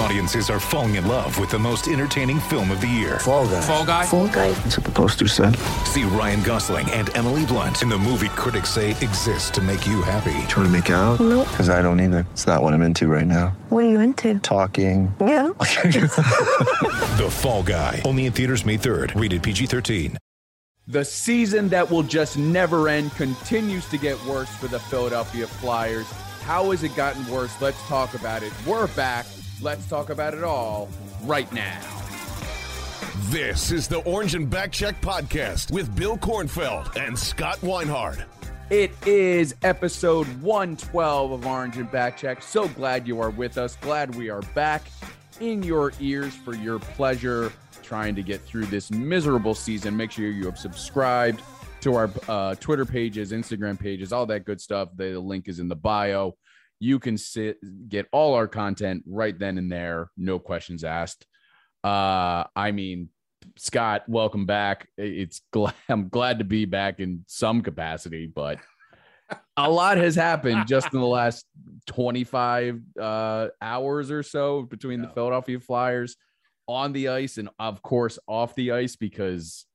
Audiences are falling in love with the most entertaining film of the year. Fall guy. Fall guy. Fall guy. That's what the poster said. See Ryan Gosling and Emily Blunt in the movie critics say exists to make you happy. Trying to make it out? Nope. Because I don't either. It's not what I'm into right now. What are you into? Talking. Yeah. The Fall Guy. Only in theaters May 3rd. Rated PG-13. The season that will just never end continues to get worse for the Philadelphia Flyers. How has it gotten worse? Let's talk about it. We're back. Let's talk about it all right now. This is the Orange and Backcheck podcast with Bill Kornfeld and Scott Weinhardt. It is episode 112 of Orange and Backcheck. So glad you are with us. Glad we are back in your ears for your pleasure trying to get through this miserable season. Make sure you have subscribed to our uh, Twitter pages, Instagram pages, all that good stuff. The link is in the bio. You can sit, get all our content right then and there, no questions asked. Uh, I mean, Scott, welcome back. It's glad I'm glad to be back in some capacity, but a lot has happened just in the last 25 uh, hours or so between the Philadelphia Flyers on the ice and of course off the ice because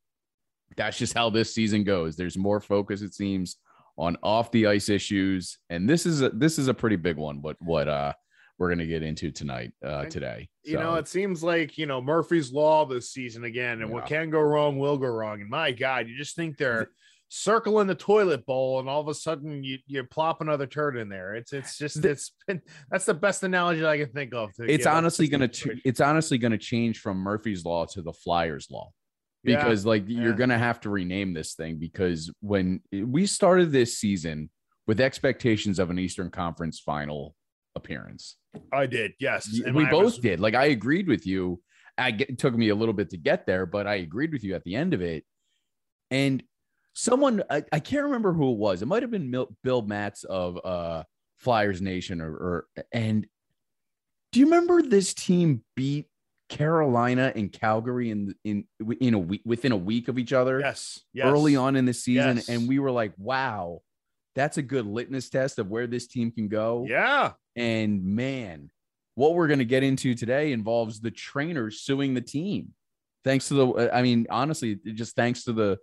that's just how this season goes. There's more focus it seems on off the ice issues and this is a, this is a pretty big one what what uh we're going to get into tonight uh today. You know, it seems like, you know, Murphy's Law this season again, and what can go wrong will go wrong. And my God, you just think they're circling the toilet bowl, and all of a sudden you, you plop another turd in there. It's it's just it's been that's the best analogy I can think of. it's honestly going to it's honestly going to change from Murphy's law to the Flyers law Yeah, because like you're going to have to rename this thing because when we started this season with expectations of an Eastern Conference final appearance. I did, yes. And we both was- did. Like I agreed with you. I get, it took me a little bit to get there but I agreed with you at the end of it. And someone I, I can't remember who it was. It might have been Mil- Bill Matz of uh Flyers Nation or, or and do you remember this team beat Carolina and Calgary in in in a week within a week of each other Yes, yes. early on in the season Yes. and we were like wow that's a good litmus test of where this team can go Yeah. and man what we're going to get into today involves the trainers suing the team thanks to the i mean honestly just thanks to the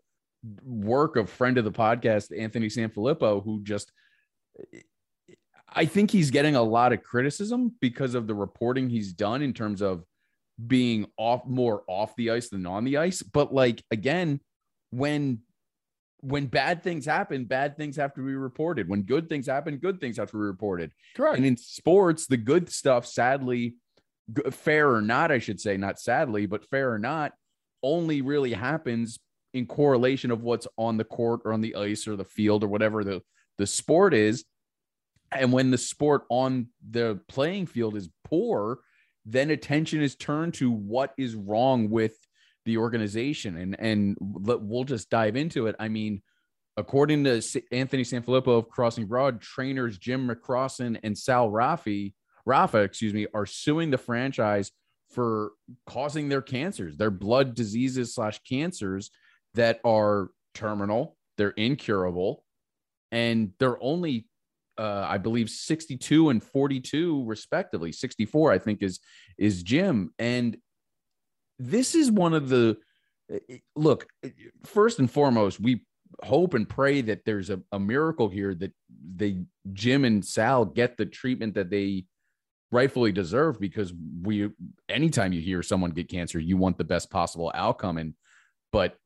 work of friend of the podcast anthony sanfilippo who just i think he's getting a lot of criticism because of the reporting he's done in terms of being off more off the ice than on the ice but like again when when bad things happen bad things have to be reported when good things happen good things have to be reported Correct. and in sports, the good stuff, sadly, fair or not, I should say, not sadly, but fair or not, only really happens in correlation of what's on the court or on the ice or the field or whatever the, the sport is. And when the sport on the playing field is poor, then attention is turned to what is wrong with the organization. And and we'll just dive into it. I mean, according to Anthony Sanfilippo of Crossing Broad, trainers Jim McCrossin and Sal Rafi, Raffa, excuse me, are suing the franchise for causing their cancers, their blood diseases slash cancers that are terminal, they're incurable, and they're only, uh, I believe, 62 and 42 respectively. 64, I think, is is Jim, and this is one of the look. First and foremost, we hope and pray that there's a, a miracle here that they Jim and Sal get the treatment that they rightfully deserve because we anytime you hear someone get cancer you want the best possible outcome and but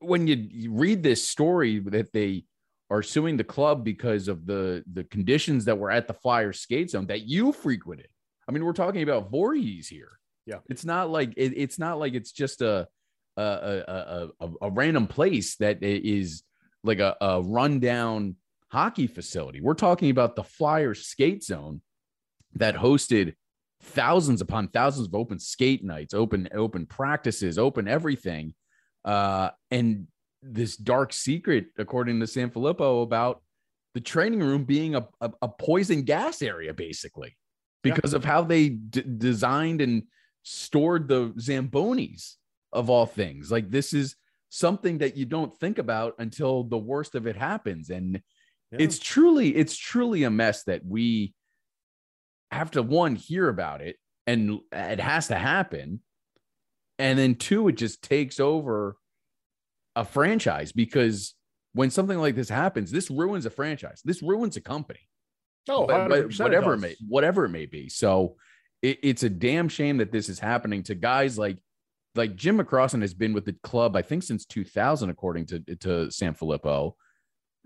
when you, you read this story that they are suing the club because of the the conditions that were at the Flyers skate zone that you frequented. I mean, we're talking about Voorhees here. Yeah. It's not like it, it's not like it's just a a a, a, a random place that is like a, a rundown hockey facility. We're talking about the Flyers skate zone that hosted thousands upon thousands of open skate nights, open open practices, open everything. Uh, and this dark secret, according to San Filippo, about the training room being a, a, a poison gas area, basically, because yeah. of how they d- designed and stored the Zambonis of all things. Like this is something that you don't think about until the worst of it happens. And yeah. it's truly, it's truly a mess that we have to one hear about it and it has to happen. And then two, it just takes over a franchise because when something like this happens, this ruins a franchise. This ruins a company. Oh, whatever it, it, may whatever it may be. So it, it's a damn shame that this is happening to guys like like Jim McCrossin has been with the club, I think, since 2000, according to to San Filippo.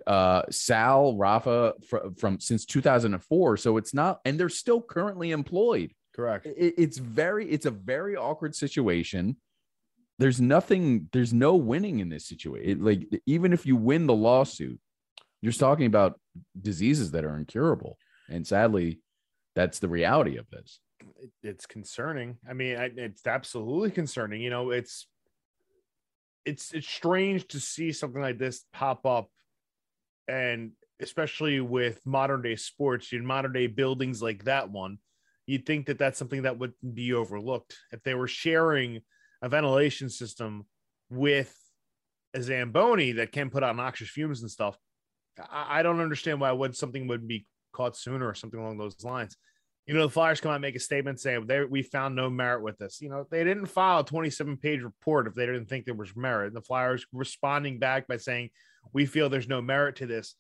Uh, Sal, Raffa fr- from since 2004. So it's not, and they're still currently employed. Correct. It, it's very, it's a very awkward situation there's nothing, there's no winning in this situation. like even if you win the lawsuit, you're talking about diseases that are incurable. And sadly, that's the reality of this. It's concerning. I mean, it's absolutely concerning. You know, it's it's it's strange to see something like this pop up, and especially with modern day sports, in modern day buildings like that one, you'd think that that's something that would be overlooked if they were sharing a ventilation system with a Zamboni that can put out noxious fumes and stuff. I, I don't understand why would something would be caught sooner or something along those lines. You know, the Flyers come out and make a statement saying they we found no merit with this. You know, they didn't file a 27 page report if they didn't think there was merit. And The Flyers responding back by saying, We feel there's no merit to this.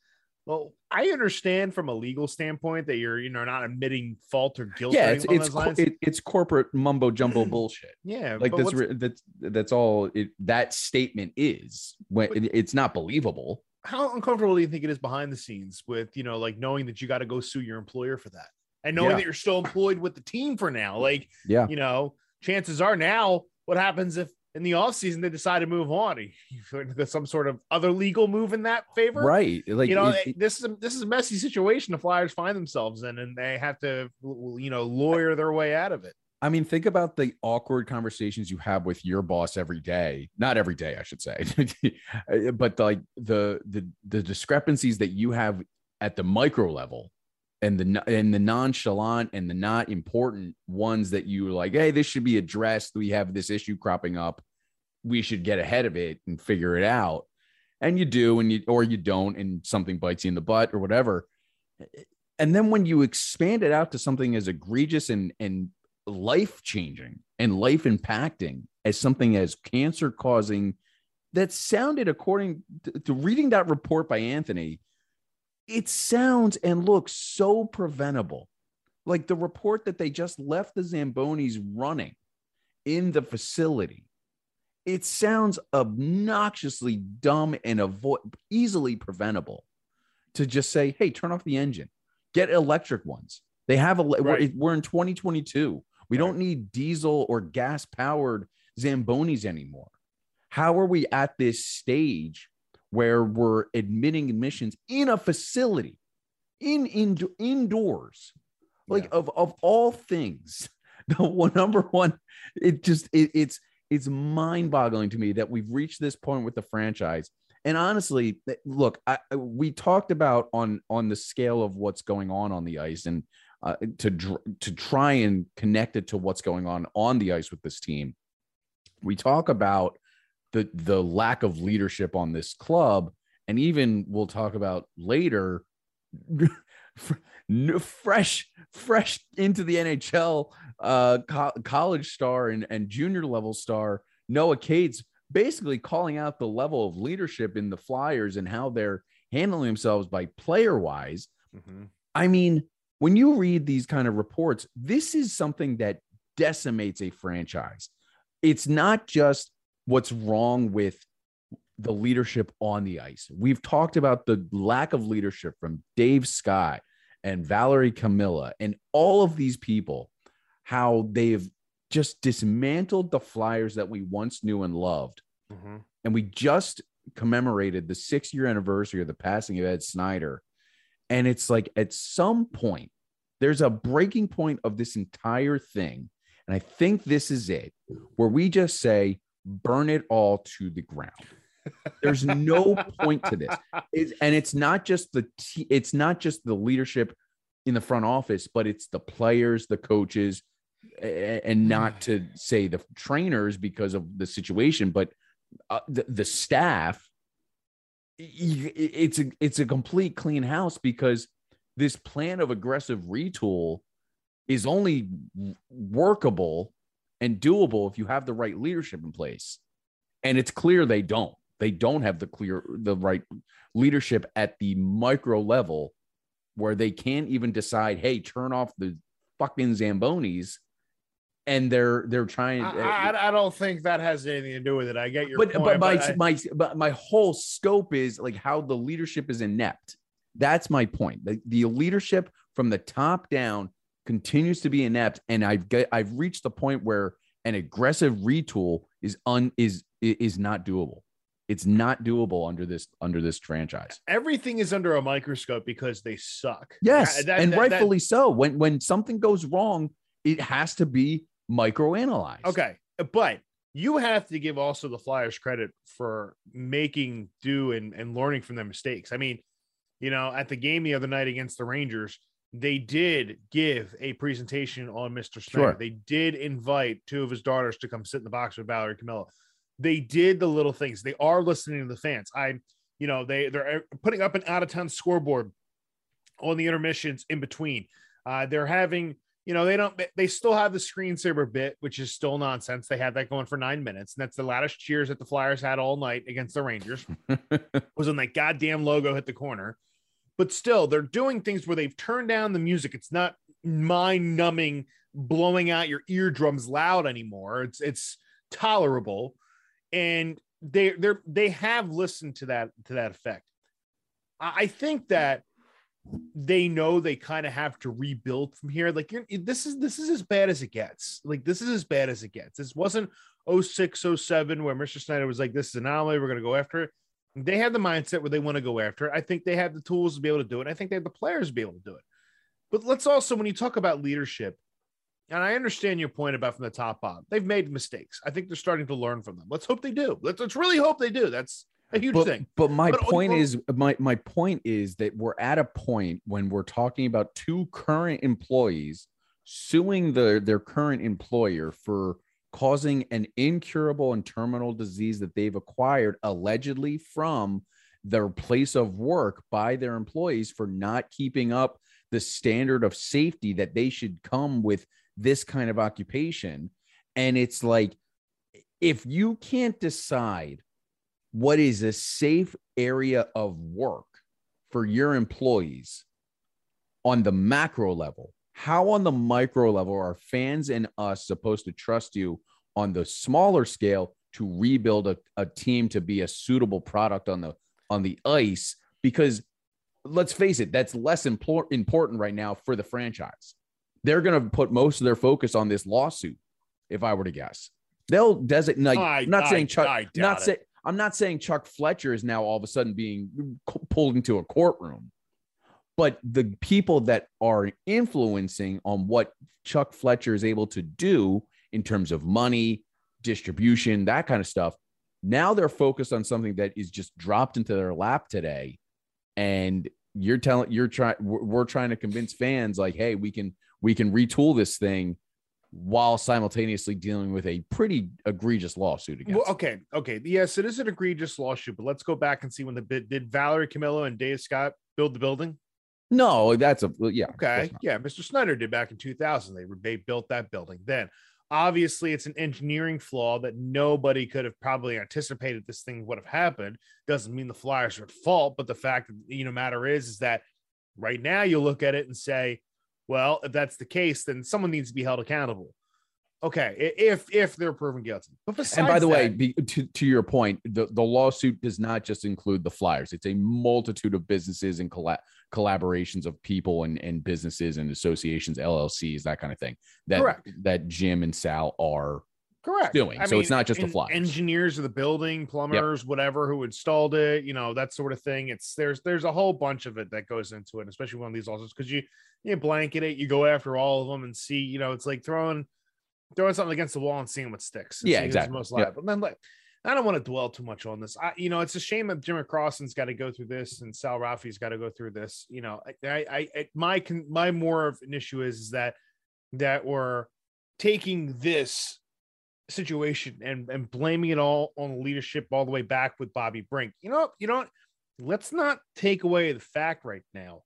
Well, I understand from a legal standpoint that you're, you know, not admitting fault or guilt. Yeah, it's it's, co- it, it's corporate mumbo jumbo bullshit. Yeah, like that's that's that's all it, that statement is. When it, it's not believable. How uncomfortable do you think it is behind the scenes with you know, like knowing that you got to go sue your employer for that, and knowing yeah. that you're still employed with the team for now? Like, yeah, you know, chances are now, what happens if in the offseason they decide to move on. There's some sort of other legal move in that favor? Right. Like you know it, this is a, this is a messy situation the flyers find themselves in and they have to you know lawyer their way out of it. I mean think about the awkward conversations you have with your boss every day. Not every day i should say. But like the the the discrepancies that you have at the micro level and the and the nonchalant and the not important ones that you like hey this should be addressed. We have this issue cropping up we should get ahead of it and figure it out. And you do, and you or you don't, and something bites you in the butt or whatever. And then when you expand it out to something as egregious and and life changing and life impacting as something as cancer causing, that sounded according to, to reading that report by Anthony, it sounds and looks so preventable. Like the report that they just left the Zambonis running in the facility it sounds obnoxiously dumb and avoid easily preventable to just say, "Hey, turn off the engine, get electric ones." They have a. Right. We're, we're, in 2022. We right. don't need diesel or gas powered Zambonis anymore. How are we at this stage where we're admitting emissions in a facility, in, in indoors, like yeah. of of all things? The one number one, it just it, it's it's mind-boggling to me that we've reached this point with the franchise. And honestly, look, I, we talked about on on the scale of what's going on on the ice, and uh, to to try and connect it to what's going on on the ice with this team. We talk about the the lack of leadership on this club, and even we'll talk about later. fresh fresh into the NHL uh, co- college star and, and junior level star Noah Cates basically calling out the level of leadership in the Flyers and how they're handling themselves by player wise. Mm-hmm. I mean, when you read these kind of reports, this is something that decimates a franchise. It's not just what's wrong with the leadership on the ice. We've talked about the lack of leadership from Dave Scott and Valerie Camillo and all of these people how they've just dismantled the Flyers that we once knew and loved. Mhm. And we just commemorated the six year anniversary of the passing of Ed Snider. And it's like at some point, there's a breaking point of this entire thing. And I think this is it, where we just say, burn it all to the ground. There's no point to this. It's, and it's not just the t- it's not just the leadership in the front office, but it's the players, the coaches, and not to say the trainers because of the situation, but uh, the, the staff. It's a it's a complete clean house because this plan of aggressive retool is only workable and doable if you have the right leadership in place. And it's clear they don't. They don't have the clear the right leadership at the micro level where they can't even decide, hey, turn off the fucking Zambonis. And they're they're trying uh, I, I, I don't think that has anything to do with it. I get your but point, but my I- my but my whole scope is like how the leadership is inept. That's my point. The, the leadership from the top down continues to be inept, and I've I've reached the point where an aggressive retool is un is is not doable. It's not doable under this under this franchise. everything is under a microscope because they suck. Yes, That- that- and that- rightfully so. When when something goes wrong, it has to be microanalyzed. Okay, but you have to give also the Flyers credit for making do and, and learning from their mistakes. I mean, you know, at the game the other night against the Rangers, they did give a presentation on Mr. Snider. Sure. They did invite two of his daughters to come sit in the box with Valerie Camillo. They did the little things. They are listening to the fans. I, you know, they they're putting up an out of town scoreboard on the intermissions in between. Uh, they're having, you know, they don't, they- still have the screensaver bit, which is still nonsense. They had that going for nine minutes, and that's the loudest cheers that the Flyers had all night against the Rangers. was when that goddamn logo hit the corner. But still, they're doing things where they've turned down the music. It's not mind numbing, blowing out your eardrums loud anymore. It's it's tolerable, and they they're they have listened to that to that effect. I think that they know they kind of have to rebuild from here. Like this is this is as bad as it gets. Like this is as bad as it gets. This wasn't 06, 07 where Mr. Snider was like, "This is an anomaly. We're going to go after it." They have the mindset where they want to go after it. I think they have the tools to be able to do it. I think they have the players to be able to do it. But let's also, when you talk about leadership, and I understand your point about from the top up, they've made mistakes. I think they're starting to learn from them. Let's hope they do. Let's, let's really hope they do. That's a huge but, thing. But my But- uh, point but- is my my point is that we're at a point when we're talking about two current employees suing the their current employer for causing an incurable and terminal disease that they've acquired allegedly from their place of work by their employees for not keeping up the standard of safety that they should come with this kind of occupation and it's like if you can't decide what is a safe area of work for your employees on the macro level? How on the micro level are fans and us supposed to trust you on the smaller scale to rebuild a, a team to be a suitable product on the on the ice? Because let's face it that's less impor- important right now for the franchise. They're going to put most of their focus on this lawsuit if i were to guess. They'll designate I- I'm not I- saying chuck not say i'm not saying chuck fletcher is now all of a sudden being pulled into a courtroom but the people that are influencing on what Chuck Fletcher is able to do in terms of money, distribution, that kind of stuff, now they're focused on something that is just dropped into their lap today. And you're telling you're trying we're, trying to convince fans like, hey, we can we can retool this thing while simultaneously dealing with a pretty egregious lawsuit against. Well, okay, okay. Yes, it is an egregious lawsuit, but let's go back and see when the bid did Valerie Camillo and Dave Scott build the building. No, that's a yeah. Okay, yeah, Mr. Snider did back in 2000. They they built that building. Then, obviously, it's an engineering flaw that nobody could have probably anticipated. This thing would have happened. Doesn't mean the Flyers are at fault, but the fact that you know matter is is that right now you look at it and say, well, if that's the case, then someone needs to be held accountable. okay, if if they're proven guilty. But besides and by the way, be, to, to your point, the, the lawsuit does not just include the Flyers. It's a multitude of businesses and colla- collaborations of people and, and businesses and associations, LLCs, that kind of thing. That Correct. that Jim and Sal are correct doing. So it's not just the en- Flyers. Engineers of the building, plumbers, whatever, who installed it, you know, that sort of thing. It's there's there's a whole bunch of it that goes into it, especially one of these lawsuits, because you you blanket it, you go after all of them and see, you know, it's like throwing throwing something against the wall and seeing what sticks. Yeah, exactly. Most Yep. But Then like, I don't want to dwell too much on this. I, you know, it's a shame that Jim McCrossin's got to go through this and Sal Rafi's got to go through this. You know, I, I, I I- my my more of an issue is, is that that we're taking this situation and and blaming it all on leadership all the way back with Bobby Brink. You know, you know, what? let's not take away the fact right now.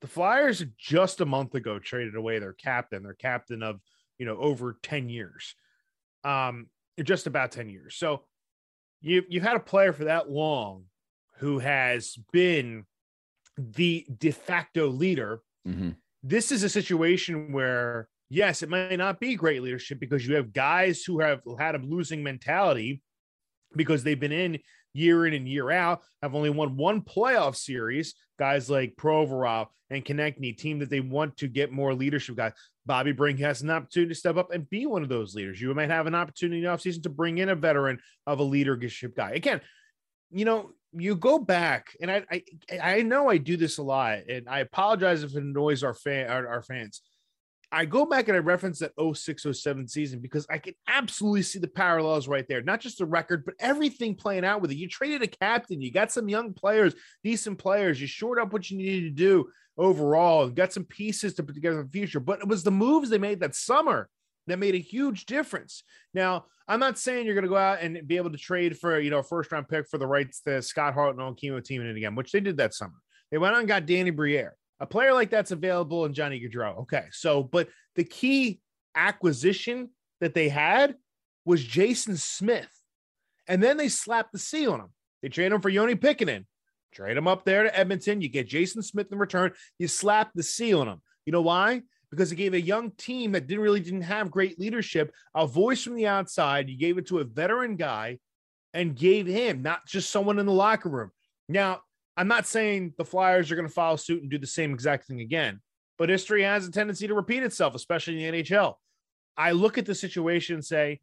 The Flyers just a month ago traded away their captain, their captain of you know over 10 years. Um, just about 10 years. So you you've had a player for that long who has been the de facto leader Mhm. this is a situation where yes it might not be great leadership because you have guys who have had a losing mentality because they've been in year in and year out have only won one playoff series guys like provorov and konecny team that they want to get more leadership guys bobby brink has an opportunity to step up and be one of those leaders you might have an opportunity in the offseason to bring in a veteran of a leadership guy again you know, you go back, and I, I I know I do this a lot, and I apologize if it annoys our fan our, our fans. I go back and I reference that 06 07 season because I can absolutely see the parallels right there. Not just the record, but everything playing out with it. You traded a captain, you got some young players, decent players, you shored up what you needed to do overall, got some pieces to put together in the future. But it was the moves they made that summer that made a huge difference. Now, I'm not saying you're going to go out and be able to trade for, you know, a first round pick for the rights to Scott Hartnell and Kimo Timonen again, which they did that summer. They went out and got Danny Briere. A player like that's available in Johnny Gaudreau. Okay. So, but the key acquisition that they had was Jason Smith. And then they slapped the C on him. They trade him for Joni Pitkanen. Trade him up there to Edmonton. You get Jason Smith in return. You slap the C on him. You know why? Because it gave a young team that didn't really didn't have great leadership a voice from the outside. You gave it to a veteran guy and gave him not just someone in the locker room. Now, I'm not saying the Flyers are going to follow suit and do the same exact thing again, but history has a tendency to repeat itself, especially in the NHL. I look at the situation and say,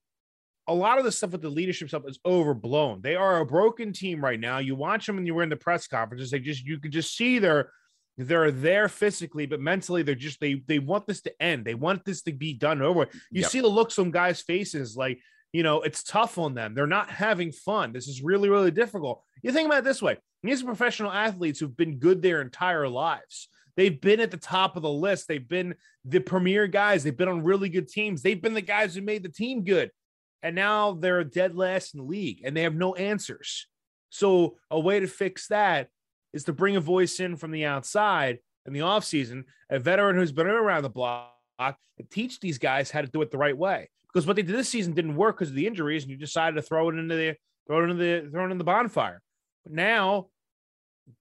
a lot of the stuff with the leadership stuff is overblown. They are a broken team right now. You watch them when you were in the press conferences, they just you could just see they're they're there physically, but mentally they're just they they want this to end. They want this to be done over. You Yep. see the looks on guys' faces, like you know, it's tough on them. They're not having fun. This is really, really difficult. You think about it this way: these are professional athletes who've been good their entire lives. They've been at the top of the list. They've been the premier guys. They've been on really good teams. They've been the guys who made the team good. And now they're dead last in the league and they have no answers. So, a way to fix that is to bring a voice in from the outside in the offseason, a veteran who's been around the block, and teach these guys how to do it the right way. Because what they did this season didn't work because of the injuries, and you decided to throw it into the throw it into the throw it in the bonfire. But now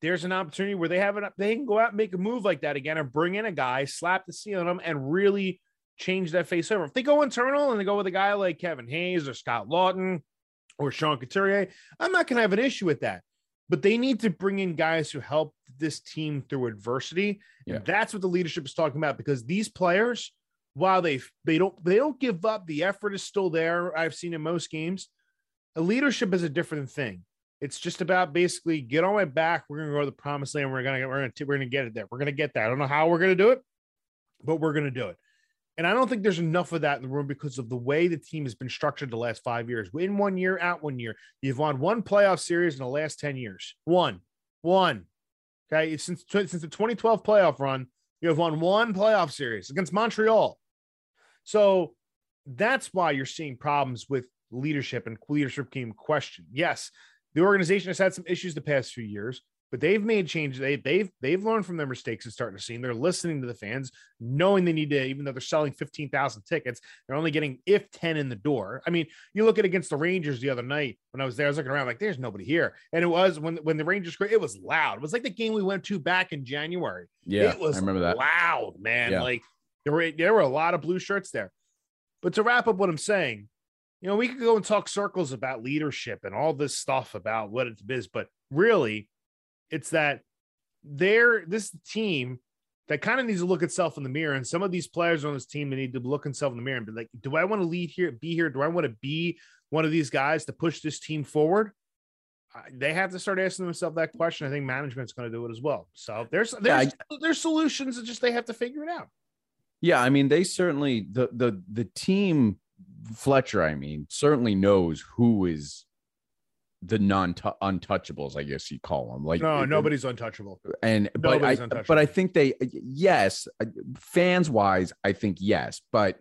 there's an opportunity where they have it they can go out and make a move like that again and bring in a guy, slap the seal on him, and really change that face over. If they go internal and they go with a guy like Kevin Hayes or Scott Laughton or Sean Couturier, I'm not going to have an issue with that. But they need to bring in guys who help this team through adversity. Yeah. And that's what the leadership is talking about because these players, while they they don't they don't give up, the effort is still there. I've seen in most games. The leadership is a different thing. It's just about basically get on my back. We're gonna go to the promised land. We're gonna we're gonna we're gonna get it there. We're gonna get that. I don't know how we're gonna do it, but we're gonna do it. And I don't think there's enough of that in the room because of the way the team has been structured the last five years. Win one year, out one year. You've won one playoff series in the last 10 years. One, one. Okay. Since, since the 2012 playoff run, you have won one playoff series against Montreal. So that's why you're seeing problems with leadership and leadership team question. Yes, the organization has had some issues the past few years, but they've made changes. They, they've they've learned from their mistakes and starting to see. And they're listening to the fans, knowing they need to. Even though they're selling fifteen thousand tickets, they're only getting if ten in the door. I mean, you look at against the Rangers the other night when I was there. I was looking around like, "There's nobody here," and it was when when the Rangers scored. It was loud. It was like the game we went to back in January. Yeah, it was I remember that. loud, man. Yeah. Like there were there were a lot of blue shirts there. But to wrap up what I'm saying, you know, we could go and talk circles about leadership and all this stuff about what it is, but really, it's that they're this team that kind of needs to look itself in the mirror. And some of these players on this team, they need to look themselves in the mirror and be like, do I want to lead here, be here? Do I want to be one of these guys to push this team forward? They have to start asking themselves that question. I think management's going to do it as well. So there's there's there's solutions. It's just they have to figure it out. Yeah, I mean, they certainly the the the team Fletcher, I mean, certainly knows who is the non untouchables, I guess you call them. Like No, nobody's untouchable. and but I untouchable. but I think they yes, uh, fans wise, I think yes, but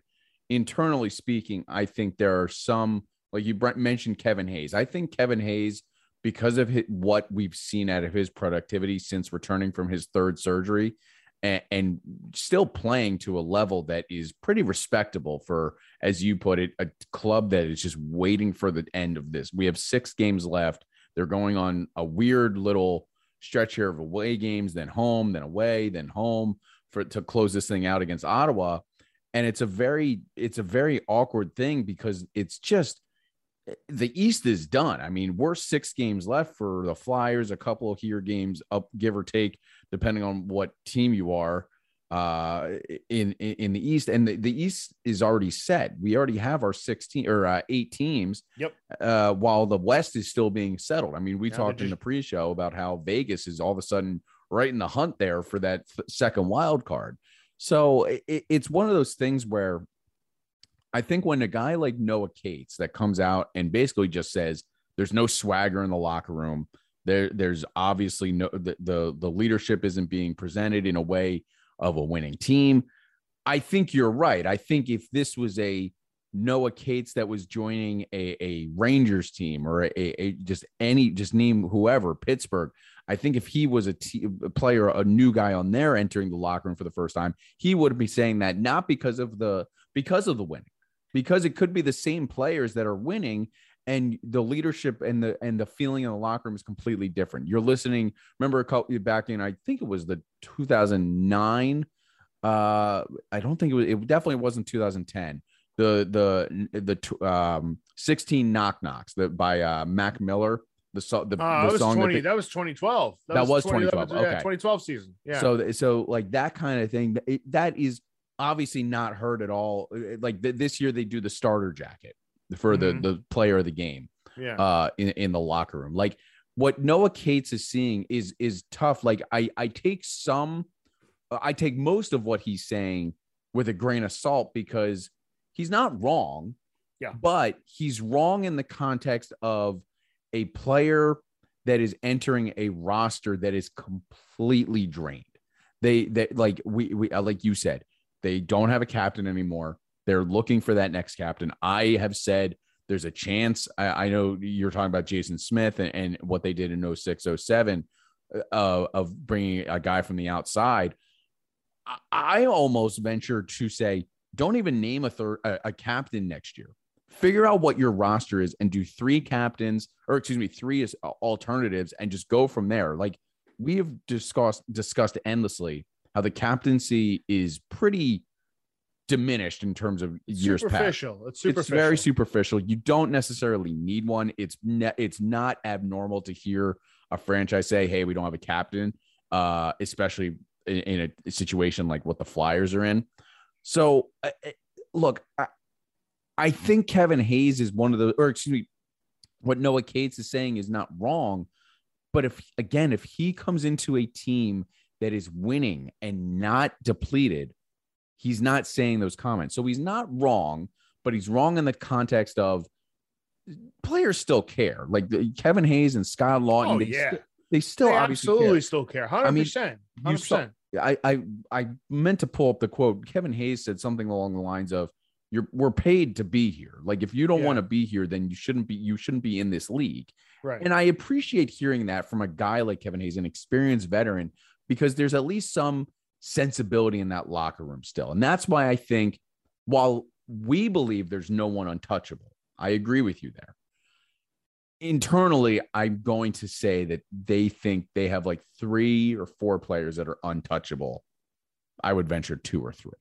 internally speaking, I think there are some like you mentioned Kevin Hayes. I think Kevin Hayes because of his, what we've seen out of his productivity since returning from his third surgery and, and still playing to a level that is pretty respectable for as you put it a club that is just waiting for the end of this. We have 6 games left. They're going on a weird little stretch here of away games, then home, then away, then home for to close this thing out against Ottawa. And it's a very it's a very awkward thing because it's just the East is done. I mean, we're six games left for the Flyers, a couple of here games up, give or take, depending on what team you are uh in in, in the east. And the, the east is already set. We already have our 16 or uh, eight teams Yep. uh while the west is still being settled. I mean we Yeah, talked in the pre-show about how vegas is all of a sudden right in the hunt there for that th- second wild card. So it, it's one of those things where i think when a guy like noah cates that comes out and basically just says there's no swagger in the locker room there there's obviously no the, the the leadership isn't being presented in a way of a winning team. I think you're right. I think if this was a noah cates that was joining a, a rangers team or a, a just any just name whoever pittsburgh i think if he was a, t- a player a new guy on there entering the locker room for the first time he would be saying that not because of the because of the winning because it could be the same players that are winning and the leadership and the and the feeling in the locker room is completely different. You're listening. Remember a couple back in I think it was the 2009. Uh, I don't think it was. It definitely wasn't 2010. The the the um 16 knock knocks that by uh Mac Miller. The, so, the, Uh, the that was song that 20. they- That was 2012. That was 20 2012, yeah, 2012 season. Yeah. So, so like that kind of thing, it, that is obviously not heard at all. Like th- this year, they do the starter jacket for Mhm. the the player of the game yeah. uh, in in the locker room. Like what Noah Cates is seeing is is tough. Like I I take some, I take most of what he's saying with a grain of salt because he's not wrong. Yeah. but he's wrong in the context of a player that is entering a roster that is completely drained. They that like we we uh, like you said, they don't have a captain anymore. They're looking for that next captain. I have said there's a chance. I, I know you're talking about Jason Smith and, and what they did in 06, 07 uh, of bringing a guy from the outside. I, I almost venture to say, don't even name a third a, a captain next year. Figure out what your roster is and do three captains, or excuse me, three is uh, alternatives, and just go from there. Like we have discussed discussed endlessly how the captaincy is pretty diminished in terms of years past. It's superficial. it's very superficial. You don't necessarily need one. It's ne- it's not abnormal to hear a franchise say, "Hey, we don't have a captain," uh, especially in, in a situation like what the Flyers are in. So, uh, uh, look, I, I think Kevin Hayes is one of the, or excuse me, what Noah Cates is saying is not wrong. But if again, if he comes into a team that is winning and not depleted, he's not saying those comments. So he's not wrong, but he's wrong in the context of players still care. Like Kevin Hayes and Scott Laughton, Oh, they, yeah. sti- they still They obviously absolutely care. still care. 100%. mean, 100%. you saw- I, I I meant to pull up the quote. Kevin Hayes said something along the lines of, "You're we're paid to be here. Like if you don't Yeah. want to be here, then you shouldn't be. You shouldn't be in this league." right. And I appreciate hearing that from a guy like Kevin Hayes, an experienced veteran, because there's at least some sensibility in that locker room still. And that's why I think while we believe there's no one untouchable, I agree with you there. Internally, I'm going to say that they think they have like three or four players that are untouchable. I would venture two or three.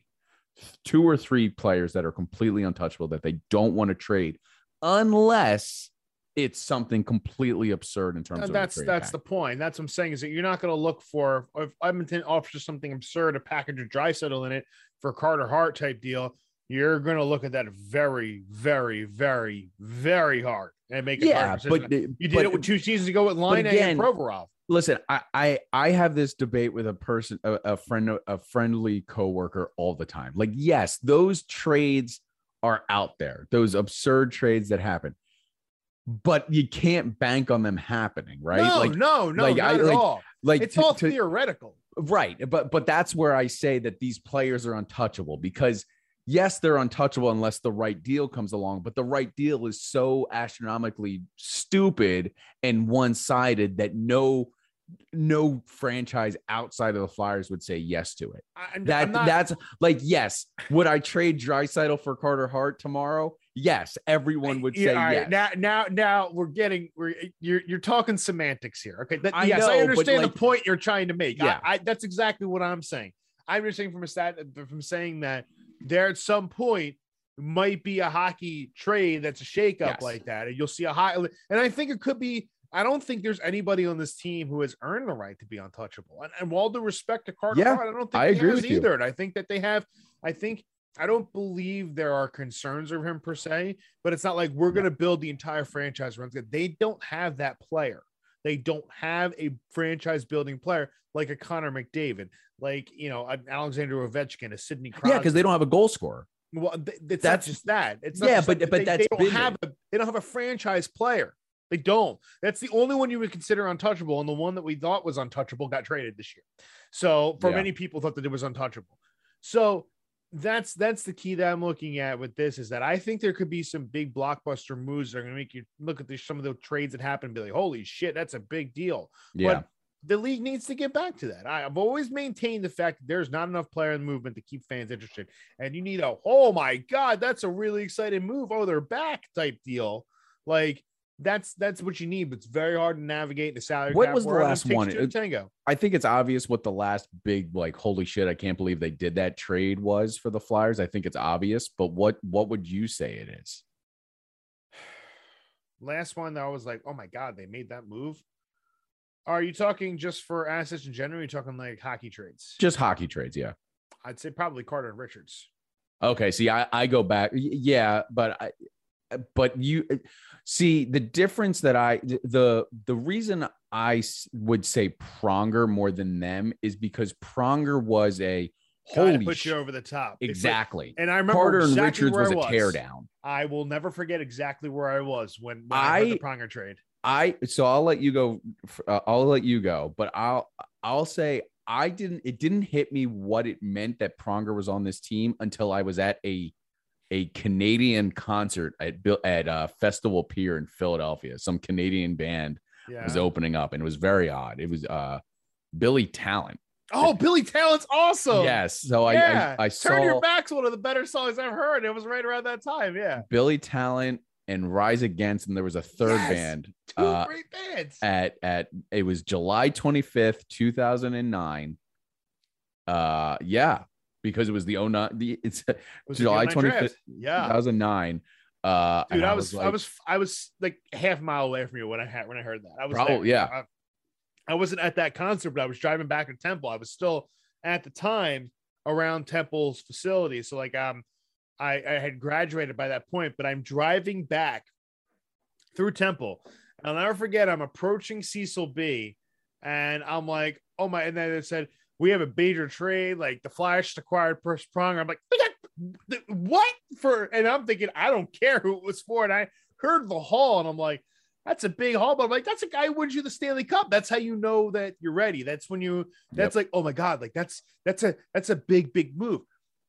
two or three players that are completely untouchable that they don't want to trade unless it's something completely absurd in terms And of that's that's pack. the point. That's what I'm saying is that you're not going to look for if Edmonton offers something absurd, a package of Drysdale in it for Carter Hart type deal. You're going to look at that very, very, very, very hard and make it. yeah, but you did but- it with two seasons ago with Line again, and Provorov. listen I, I i have this debate with a person a, a friend a friendly coworker all the time like yes those trades are out there those absurd trades that happen but you can't bank on them happening right No, like no, no, like, not I- at like- all. like It's to- all to- theoretical. right but but that's where i say that these players are untouchable because yes they're untouchable unless the right deal comes along but the right deal is so astronomically stupid and one-sided that no no franchise outside of the flyers would say yes to it I'm- that I'm not- that's like yes would i trade Drysdale for carter hart tomorrow yes everyone would say right, yes Now, now, now we're getting we're you're you're talking semantics here. Okay, that, I yes, know, I understand like- the point you're trying to make. Yeah. I, I, that's exactly what I'm saying. I'm just saying from a stat from saying that there at some point might be a hockey trade that's a shakeup Yes. like that, and you'll see a high. And I think it could be. I don't think there's anybody on this team who has earned the right to be untouchable. And, and all due respect to Carter Yeah, I don't think I agree with you. either. And I think that they have. I think I don't believe there are concerns of him per se, but it's not like we're going to build the entire franchise around. They don't have that player. They don't have a franchise building player like a Connor McDavid, like you know, an Alexander Ovechkin, a Sidney Crosby. yeah because they don't have a goal scorer Well, it's That's- not just that. It's not Yeah, but- that. but they, that's they don't have a they don't have a franchise player. They don't. That's the only one you would consider untouchable, and the one that we thought was untouchable got traded this year. So, for Yeah. many people, thought that it was untouchable. So that's that's the key that I'm looking at with this is that I think there could be some big blockbuster moves that are going to make you look at the, some of the trades that happen and be like, holy shit, that's a big deal yeah but the league needs to get back to that. I, have always maintained the fact that there's not enough player in the movement to keep fans interested. And you need a, oh my God, that's a really exciting move. Oh, they're back type deal. Like that's that's what you need, but it's very hard to navigate the salary. What cap was the last one? It- Tango. I think it's obvious what the last big like holy shit I can't believe they did that trade was for the Flyers. I think it's obvious, but what what would you say it is? Last one that I was like, oh my God, they made that move. Are you talking just for assets in general? Or are you talking like hockey trades? Just hockey trades, yeah. I'd say probably Carter and Richards. Okay, see, I, I go back, yeah, but I, but you see the difference that I the the reason I would say Pronger more than them is because Pronger was a holy put you over the top. It's like- exactly. and I remember Carter and Richards where was a was. teardown. I will never forget exactly where I was when, when I, heard the Pronger trade. I so I'll let you go. Uh, I'll let you go, but I'll I'll say I didn't. It didn't hit me what it meant that Pronger was on this team until I was at a a Canadian concert at at uh, Festival Pier in Philadelphia. Some Canadian band Yeah. was opening up, and it was very odd. It was uh Billy Talent. oh, Billy Talent's awesome. yes. So yeah. I I, I Turn Your saw Back's one of the better songs I've heard. It was right around that time. Yeah. Billy Talent and Rise Against, and there was a third Yes. band. Two Uh, great bands. at at it was July 25th, 2009. Uh yeah, because it was the 09 the it's It was the July 25th, draft. Yeah. 2009. Uh Dude, and I was, I like, was, I was like half a mile away from you when I had when I heard that. I was Probably, there. yeah. I, I wasn't at that concert, but I was driving back to Temple. I was still at the time around Temple's facility. So like um I, I had graduated by that point, but I'm driving back through Temple. I'll never forget I'm approaching Cecil B and I'm like, oh my, and then it said, we have a major trade, like the Flash acquired Pers Pronger. I'm like, "We got- what for? And I'm thinking, I don't care who it was for. And I heard the haul, and I'm like, that's a big haul. But I'm like, that's a guy who wins you the Stanley Cup. That's how you know that you're ready. That's when you that's like, oh my God, like that's that's a that's a big, big move.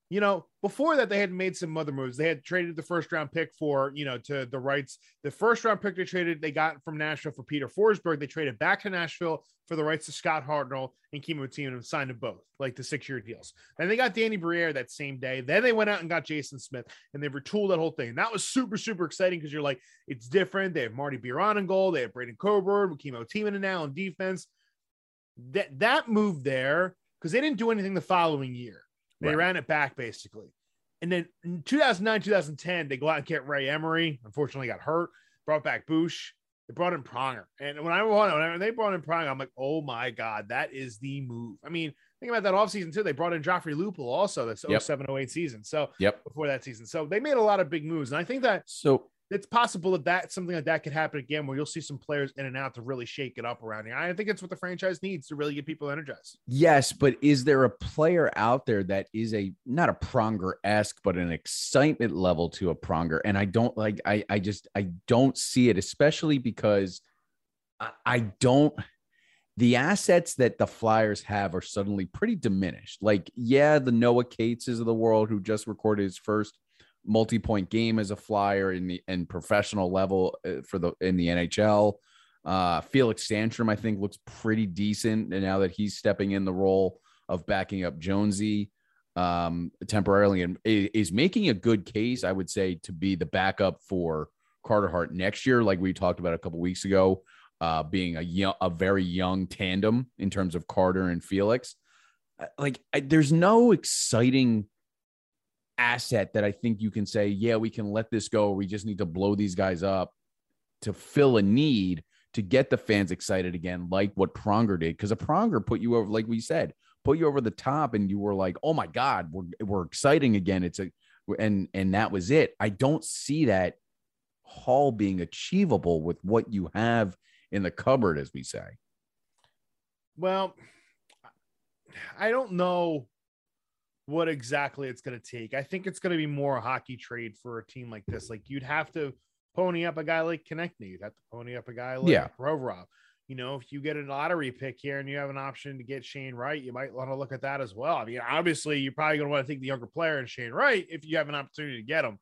You know, before that, they had made some other moves. They had traded the first round pick for, you know, to the rights. The first round pick they traded, they got from Nashville for Peter Forsberg. They traded back to Nashville for the rights to Scott Hartnell and Kimo Timonen and signed them both, like the six year deals. Then they got Danny Briere that same day. Then they went out and got Jason Smith and they retooled that whole thing. And that was super, super exciting because you're like, it's different. They have Marty Biron in goal. They have Braydon Coburn, with Kimo Timonen now in defense. That that move there, because they didn't do anything the following year. They Right. ran it back basically. And then in 2009, 2010, they go out and get Ray Emery. Unfortunately, got hurt. Brought back Bush. They brought in Pronger. And when I when they brought in Pronger, I'm like, oh my God, that is the move. I mean, think about that offseason too. They brought in Joffrey Lupul also. That's Yep. 07, 08 season. So Yep. before that season. So they made a lot of big moves. And I think that So it's possible that that something like that could happen again, where you'll see some players in and out to really shake it up around here. I think it's what the franchise needs to really get people energized. Yes, but is there a player out there that is a not a Pronger esque, but an excitement level to a Pronger? And I don't like. I I just I don't see it, especially because I, I don't. The assets that the Flyers have are suddenly pretty diminished. Like, yeah, the Noah Cateses of the world who just recorded his first multi-point game as a Flyer in the and professional level uh, for the in the NHL. Uh, Felix Sandstrom, I think, looks pretty decent and now that he's stepping in the role of backing up Jonesy um, temporarily and is making a good case, I would say, to be the backup for Carter Hart next year, like we talked about a couple weeks ago, uh, being a young, a very young tandem in terms of Carter and Felix. Uh, Like, I, there's no exciting asset that I think you can say, yeah, we can let this go. We just need to blow these guys up to fill a need to get the fans excited again, like what Pronger did. Because a Pronger put you over, like we said, put you over the top, and you were like, "Oh my God, we're we're exciting again." It's a and and that was it. I don't see that haul being achievable with what you have in the cupboard, as we say. Well, I don't know what exactly it's going to take. I think it's going to be more a hockey trade for a team like this. Like you'd have to pony up a guy like Konecny. You'd have to pony up a guy like Yeah. Provorov. You know, if you get a lottery pick here and you have an option to get Shane Wright, you might want to look at that as well. I mean, obviously, you're probably going to want to take the younger player and Shane Wright if you have an opportunity to get him.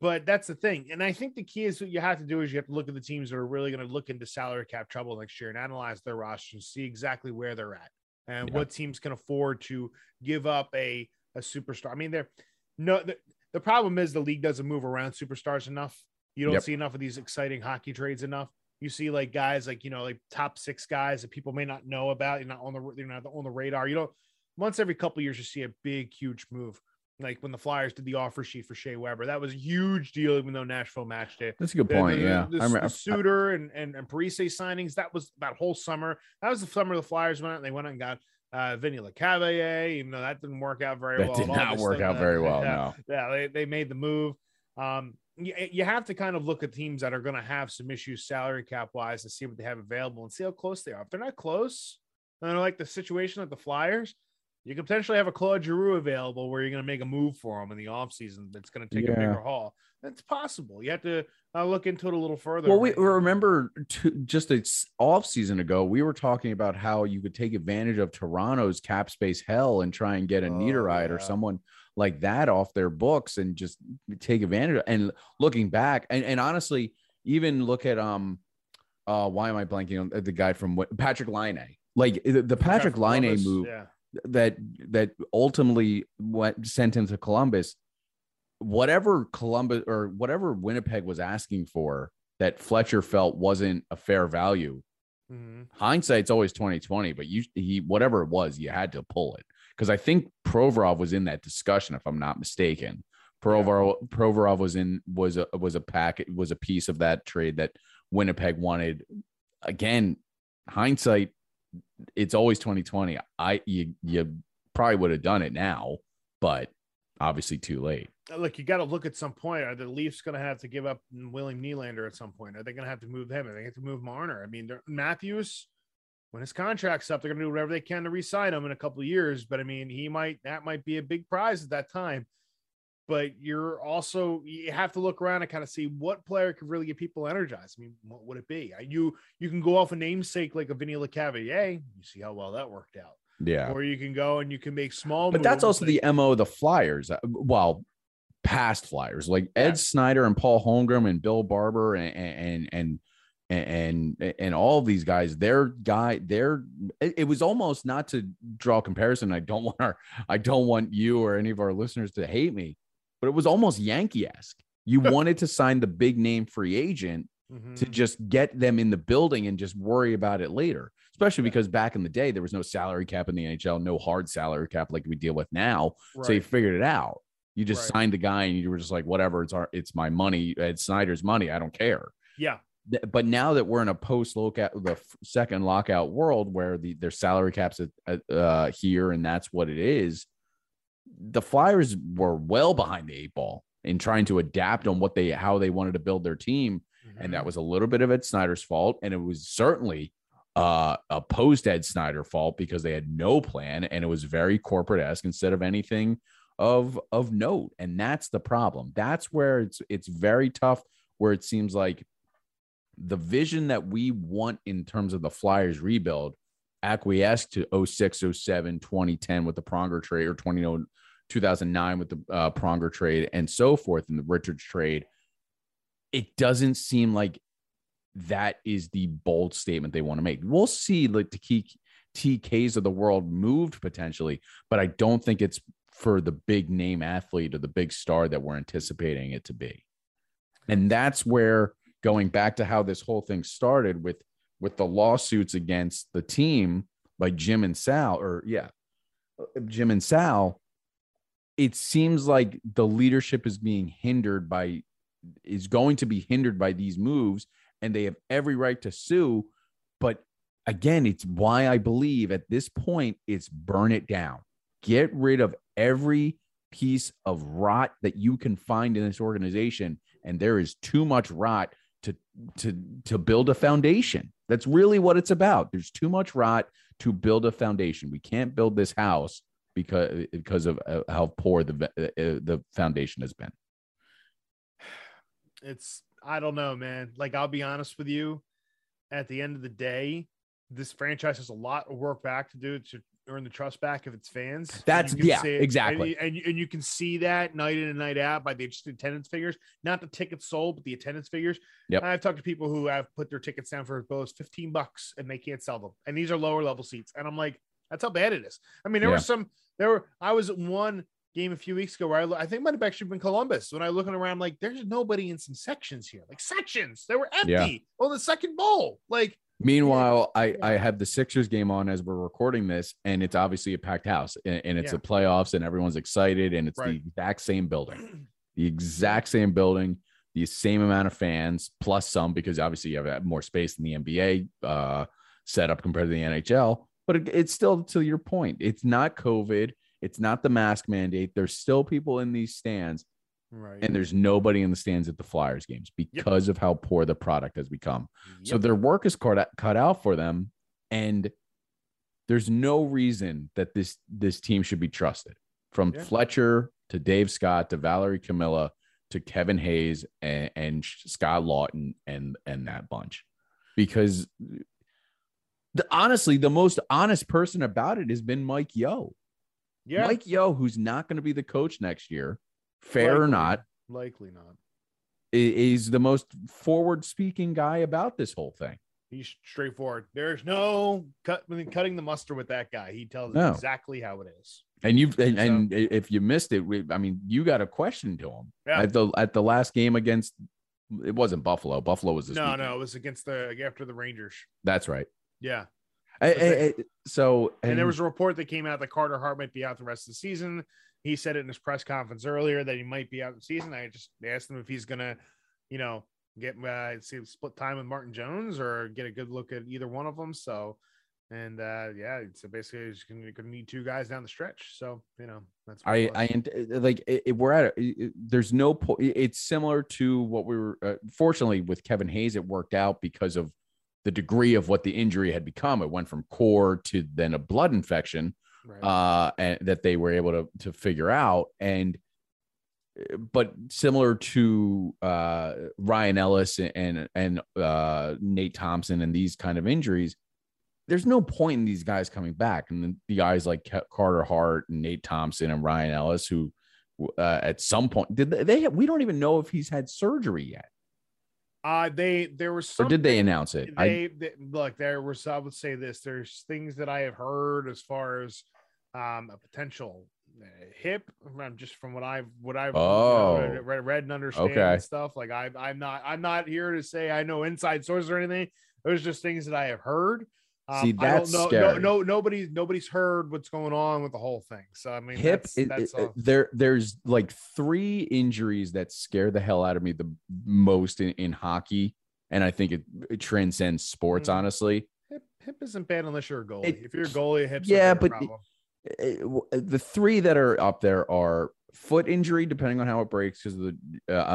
But that's the thing. And I think the key is what you have to do is you have to look at the teams that are really going to look into salary cap trouble next year and analyze their rosters, and see exactly where they're at and Yeah. what teams can afford to give up a, a superstar. I mean, they're no, the, the problem is the league doesn't move around superstars enough. You don't Yep. see enough of these exciting hockey trades enough. You see like guys like, you know, like top six guys that people may not know about. You're not on the, you're not on the radar. You don't, once every couple of years, you see a big, huge move. Like when the Flyers did the offer sheet for Shea Weber, that was a huge deal, even though Nashville matched it. That's a good point. the- yeah, The, remember- the Suter and, and, and Parise signings, that was that whole summer. That was the summer the Flyers went out and they went out and got uh, Vinny Lecavalier, even though that didn't work out very that well. did not work out very well. Yeah, No. yeah they, they made the move. Um, you, you have to kind of look at teams that are going to have some issues salary cap wise to see what they have available and see how close they are. If they're not close, and they're like the situation like the Flyers, you could potentially have a Claude Giroux available where you're going to make a move for him in the offseason that's going to take a Yeah. bigger haul. That's possible. You have to uh, look into it a little further. Well, we remember to, just a off season ago, we were talking about how you could take advantage of Toronto's cap space hell and try and get a Oh, Niederreiter or someone like that off their books and just take advantage. Of, and looking back, and, and honestly, even look at um, uh, why am I blanking on the guy from what Patrik Laine? Like the, the Patrik Laine move Yeah. That that ultimately went sent him to Columbus. Whatever Columbus or whatever Winnipeg was asking for, that Fletcher felt wasn't a fair value. Mhm. Hindsight's always twenty twenty, but you he whatever it was, you had to pull it because I think Provorov was in that discussion, if I'm not mistaken. Provorov Provorov was in was a was a packet was a piece of that trade that Winnipeg wanted. Again, hindsight, it's always 2020. I you you probably would have done it now, but obviously too late. Uh, Look, you got to look at some point. Are the Leafs going to have to give up William Nylander at some point? Are they going to have to move him? Are they going to move Marner? I mean, Matthews, when his contract's up, they're going to do whatever they can to re-sign him in a couple of years. But I mean, he might that might be a big prize at that time. But you're also you have to look around and kind of see what player could really get people energized. I mean, what would it be? You you can go off a namesake like a Vinny Lecavalier. You see how well that worked out. Yeah. Or you can go and you can make small. But that's also like- the MO of the Flyers. uh, Well, past Flyers like Yeah. Ed Snider and Paul Holmgren and Bill Barber and and and and and, and all these guys. Their guy, their it, it was almost not to draw comparison. I don't want our I don't want you or any of our listeners to hate me, but it was almost Yankee esque. You wanted to sign the big name free agent Mhm. to just get them in the building and just worry about it later. Especially because back in the day, there was no salary cap in the NHL, no hard salary cap like we deal with now. So you figured it out. You just Right. signed the guy and you were just like, whatever, it's our it's my money, it's Snider's money. I don't care. Yeah. But now that we're in a post lockout, the second lockout world where the their salary caps at, uh, here and that's what it is, the Flyers were well behind the eight ball in trying to adapt on what they how they wanted to build their team, and that was a little bit of Ed Snider's fault, and it was certainly uh, a post Ed Snyder fault because they had no plan and it was very corporate esque instead of anything of of note, and that's the problem. That's where it's it's very tough. Where it seems like the vision that we want in terms of the Flyers rebuild acquiesced to 06, 07, 2010 with the Pronger trade or 20, 2009 with the uh, Pronger trade and so forth in the Richards trade. It doesn't seem like that is the bold statement they want to make. We'll see like the key TKs of the world moved potentially, but I don't think it's for the big name athlete or the big star that we're anticipating it to be. And that's where going back to how this whole thing started with with the lawsuits against the team by Jim and Sal or yeah, Jim and Sal, it seems like the leadership is being hindered by is going to be hindered by these moves and they have every right to sue. But again it's why i believe at this point it's burn it down. Get rid of every piece of rot that you can find in this organization and there is too much rot to to to build a foundation. That's really what it's about. There's too much rot to build a foundation. We can't build this house because because of uh, how poor the uh, the foundation has been it's I don't know, man. Like I'll be honest with you, at the end of the day, this franchise has a lot of work back to do to earn the trust back of its fans. That's- yeah, it- exactly. And, and, you- and you can see that night in and night out by the attendance figures, not the tickets sold, but the attendance figures. Yep. I've talked to people who have put their tickets down for as low as 15 bucks and they can't sell them. And these are lower level seats. And I'm like, that's how bad it is. I mean, there Yeah. were some, there were, I was at one game a few weeks ago where I, I think might have actually been Columbus. When I looking around, like, there's nobody in some sections here, like sections. They were empty Yeah. on the second bowl. Like, Meanwhile, I, I have the Sixers game on as we're recording this, and it's obviously a packed house, and, and it's Yeah. the playoffs, and everyone's excited, and it's Right. the exact same building, the exact same building, the same amount of fans plus some, because obviously you have more space in the NBA uh, setup compared to the NHL. But it, it's still to your point, it's not COVID, it's not the mask mandate. There's still people in these stands, right. and there's nobody in the stands at the Flyers games because of how poor the product has become. So their work is cut out, cut out for them, and there's no reason that this this team should be trusted. From Yeah. Fletcher to Dave Scott to Valerie Camillo to Kevin Hayes and, and Scott Laughton and and that bunch, because the, honestly, the most honest person about it has been Mike Yeo. yeah, Mike Yeo, who's not going to be the coach next year, fair or not, likely not. is the most forward speaking guy about this whole thing. He's straightforward. There's no cut, I mean, cutting the mustard with that guy. He tells No. exactly how it is. And you've and, So- and if you missed it, we, I mean, you got a question to him Yeah. at the at the last game against. It wasn't Buffalo. Buffalo was this. No, weekend. no, it was against the after the Rangers. that's right. Yeah. I- I- I- so And, there was a report that came out that Carter Hart might be out the rest of the season. He said it in his press conference earlier that he might be out the season. I just asked him if he's gonna, you know, get uh, see split time with Martin Jones or get a good look at either one of them. So, and uh yeah, so basically he's gonna, gonna need two guys down the stretch. So you know that's I I like it, it- we're at a, it- it- there's no point. It's similar to what we were. Uh, fortunately, with Kevin Hayes, it worked out because of the degree of what the injury had become. It went from core to then a blood infection. right. uh, and that they were able to to figure out. And but similar to uh, Ryan Ellis and and uh, Nate Thompson and these kind of injuries, there's no point in these guys coming back. And the guys like Carter Hart and Nate Thompson and Ryan Ellis, who uh, at some point did they, they we don't even know if he's had surgery yet, uh they there was or did they announce it? I, they, they look there was i would say this there's things that i have heard as far as um a potential uh, hip um, just from what i've what i've you know, Oh. read, read and understand Okay. and stuff like I, i'm not i'm not here to say i know inside sources or anything it was just things that i have heard Um, See, I that's know. No, scary. no, nobody's nobody's heard what's going on with the whole thing. So I mean, hip that's, it- that's it- there there's like three injuries that scare the hell out of me the most in, in hockey and i think it, it transcends sports Mm. honestly hip, hip isn't bad unless you're a goalie. If you're a goalie, hips. yeah, Yeah, but Uh, the three that are up there are foot injury depending on how it breaks because the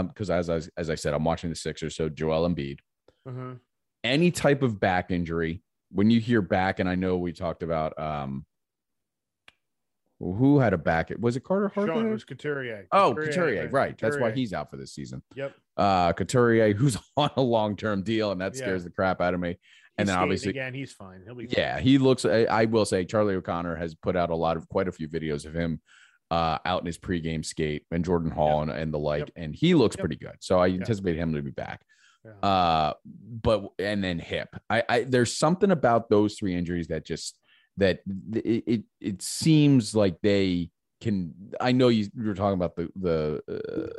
because as, as as i said i'm watching the sixers so joel Embiid. Mhm. any type of back injury when you hear back and i know we talked about um who had a back It was it carter Hart? Sean, it was Couturier. Oh, Couturier, Couturier, right. That's why he's out for this season. Yep. Uh, Couturier, who's on a long term deal, and that Yeah. scares the crap out of me. And He's then obviously, again, he's fine. He'll be. yeah, he looks. I, I will say, Charlie O'Connor has put out a lot of quite a few videos of him uh, out in his pregame skate and Jordan Hall and, and the like, Yep. and he looks Yep. pretty good. So I anticipate him to be back. Yeah. Uh, but and then hip. I, I there's something about those three injuries that just that it it, it seems like they can. I know you, you were talking about the the.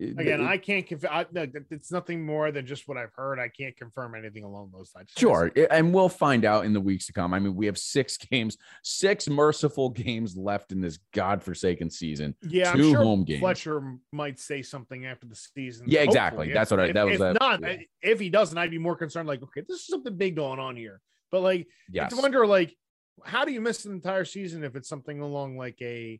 Again, the- I can't confirm. I, no, it's nothing more than just what I've heard. I can't confirm anything along those lines. Sure. And we'll find out in the weeks to come. I mean, we have six games, six merciful games left in this godforsaken season. Yeah, two I'm sure home games. Fletcher might say something after the season. Yeah, hopefully. exactly. If- That's what I- if- that was If that- not, yeah. If he doesn't, I'd be more concerned. Like, okay, this is something big going on here. But like, Yes. to wonder, like, how do you miss an entire season if it's something along like a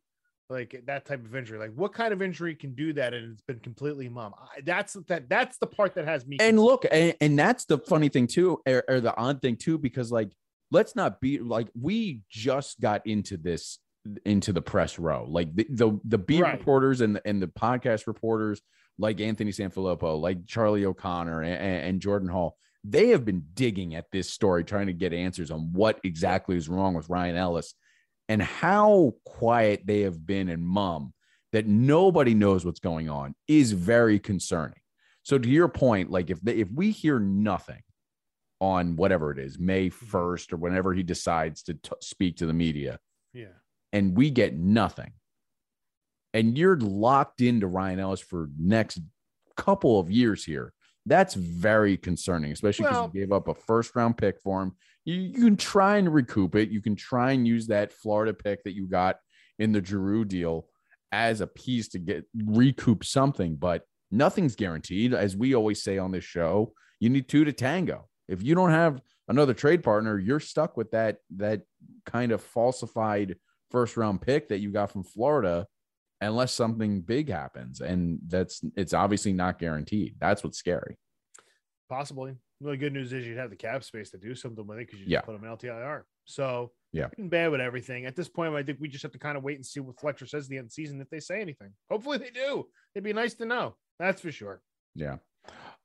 like that type of injury? Like, what kind of injury can do that and it's been completely mum? I, that's that. That's the part that has me. And concerned. look, and, and that's the funny thing too, or, or the odd thing too, because like, let's not be like we just got into this into the press row, like the the, the beat Right. reporters and the, and the podcast reporters, like Anthony Sanfilippo, like Charlie O'Connor and, and Jordan Hall. They have been digging at this story, trying to get answers on what exactly is wrong with Ryan Ellis and how quiet they have been and mum that nobody knows what's going on is very concerning. So to your point, like if they, if we hear nothing on whatever it is, May Mm-hmm. 1st or whenever he decides to t- speak to the media yeah, and we get nothing and you're locked into Ryan Ellis for next couple of years here, that's very concerning, especially because Well- you gave up a first round pick for him. You, you can try and recoup it. You can try and use that Florida pick that you got in the Giroux deal as a piece to get recoup something, but nothing's guaranteed. As we always say on this show, you need two to tango. If you don't have another trade partner, you're stuck with that that kind of falsified first round pick that you got from Florida unless something big happens and that's it's obviously not guaranteed. That's what's scary. possibly. The good news is you'd have the cap space to do something with it because you Yeah. just put them in LTIR. So Yeah. bad with everything. At this point, I think we just have to kind of wait and see what Fletcher says at the end of the season if they say anything. Hopefully they do. It'd be nice to know. That's for sure. Yeah.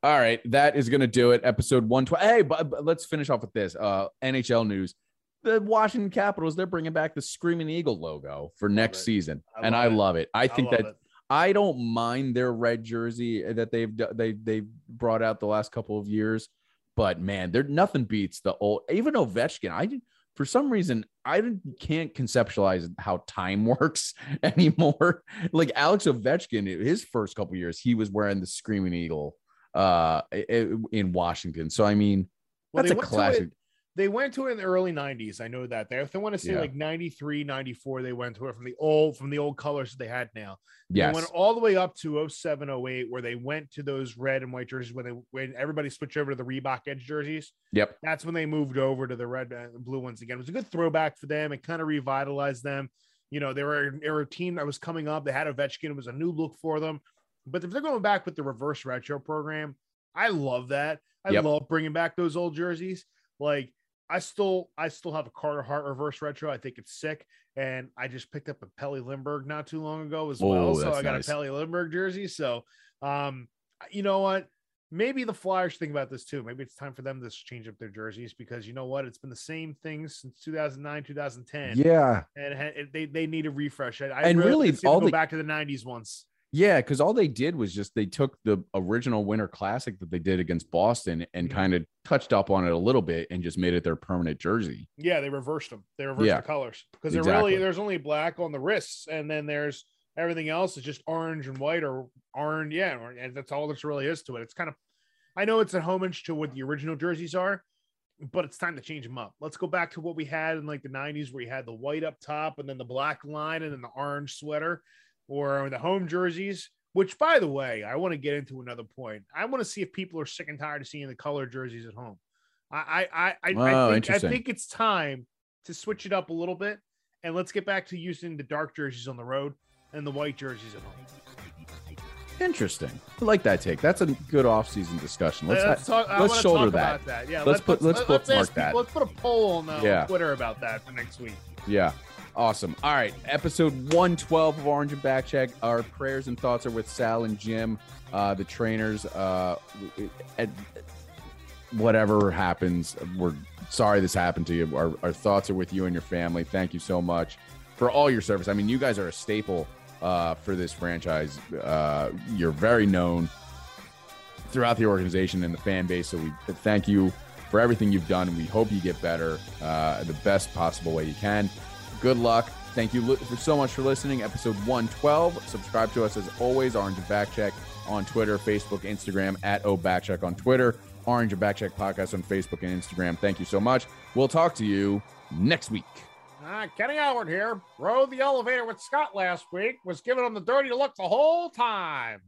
All right, that is going to do it. Episode 120. Hey, but, but let's finish off with this. Uh NHL news. The Washington Capitals, they're bringing back the Screaming Eagle logo for next season. I and I it. love it. I think that it. I don't mind their red jersey that they've they they've brought out the last couple of years, but man, there nothing beats the old even Ovechkin. I for some reason I can't conceptualize how time works anymore. Like Alex Ovechkin, his first couple years, he was wearing the Screaming Eagle uh in Washington. So I mean, Well, that's a classic. They went to it in the early 90s. I know that. They, if they want to say Yeah. like 93, 94, they went to it from the old from the old colors that they had now. They went all the way up to 07, 08, where they went to those red and white jerseys when they when everybody switched over to the Reebok Edge jerseys. Yep. That's when they moved over to the red and blue ones again. It was a good throwback for them. It kind of revitalized them. You know, they were, they were a team that was coming up. They had Ovechkin. It was a new look for them. But if they're going back with the reverse retro program, I love that. I Yep. love bringing back those old jerseys. Like I still, I still have a Carter Hart reverse retro. I think it's sick. And I just picked up a Pelle Lindbergh not too long ago as well. So I got nice. a Pelle Lindbergh jersey. So, um, you know what? Maybe the Flyers think about this too. Maybe it's time for them to change up their jerseys because you know what? It's been the same thing since 2009, 2010. Yeah. And it, they, they need a refresh. I, I And really, them all go the- back to the 90s once. Yeah, because all they did was just they took the original Winter Classic that they did against Boston and Mhm. kind of touched up on it a little bit and just made it their permanent jersey. Yeah, they reversed them. They reversed Yeah. the colors because they're Exactly. really there's only black on the wrists, and then there's everything else is just orange and white or orange. Yeah, or- and that's all there really is to it. It's kind of, I know it's a homage to what the original jerseys are, but it's time to change them up. Let's go back to what we had in like the 90s where you had the white up top and then the black line and then the orange sweater or the home jerseys, which by the way, I want to get into another point. I want to see if people are sick and tired of seeing the color jerseys at home. I I I, I, Oh, I, think, I think it's time to switch it up a little bit and let's get back to using the dark jerseys on the road and the white jerseys at home. Interesting. I like that take. That's a good off-season discussion. Let's let's, talk, let's shoulder talk that. About that. Yeah, Let's put- let's let- bookmark that. people- Let's put a poll on, uh, Yeah. on Twitter about that for next week. Yeah. Awesome. All right. Episode 112 of Orange and Back Check. Our prayers and thoughts are with Sal and Jim, uh, the trainers. Uh, at, whatever happens, we're sorry this happened to you. Our, our thoughts are with you and your family. Thank you so much for all your service. I mean, you guys are a staple uh, for this franchise. Uh, you're very known throughout the organization and the fan base. So we thank you for everything you've done. We hope you get better uh, the best possible way you can. Good luck. Thank you for so much for listening. Episode 112. Subscribe to us as always. Orange and Backcheck on Twitter, Facebook, Instagram, at O Backcheck on Twitter, Orange and Backcheck podcast on Facebook and Instagram. Thank you so much. We'll talk to you next week. Ah, Kenny Howard here. Rode the elevator with Scott last week. Was giving him the dirty look the whole time.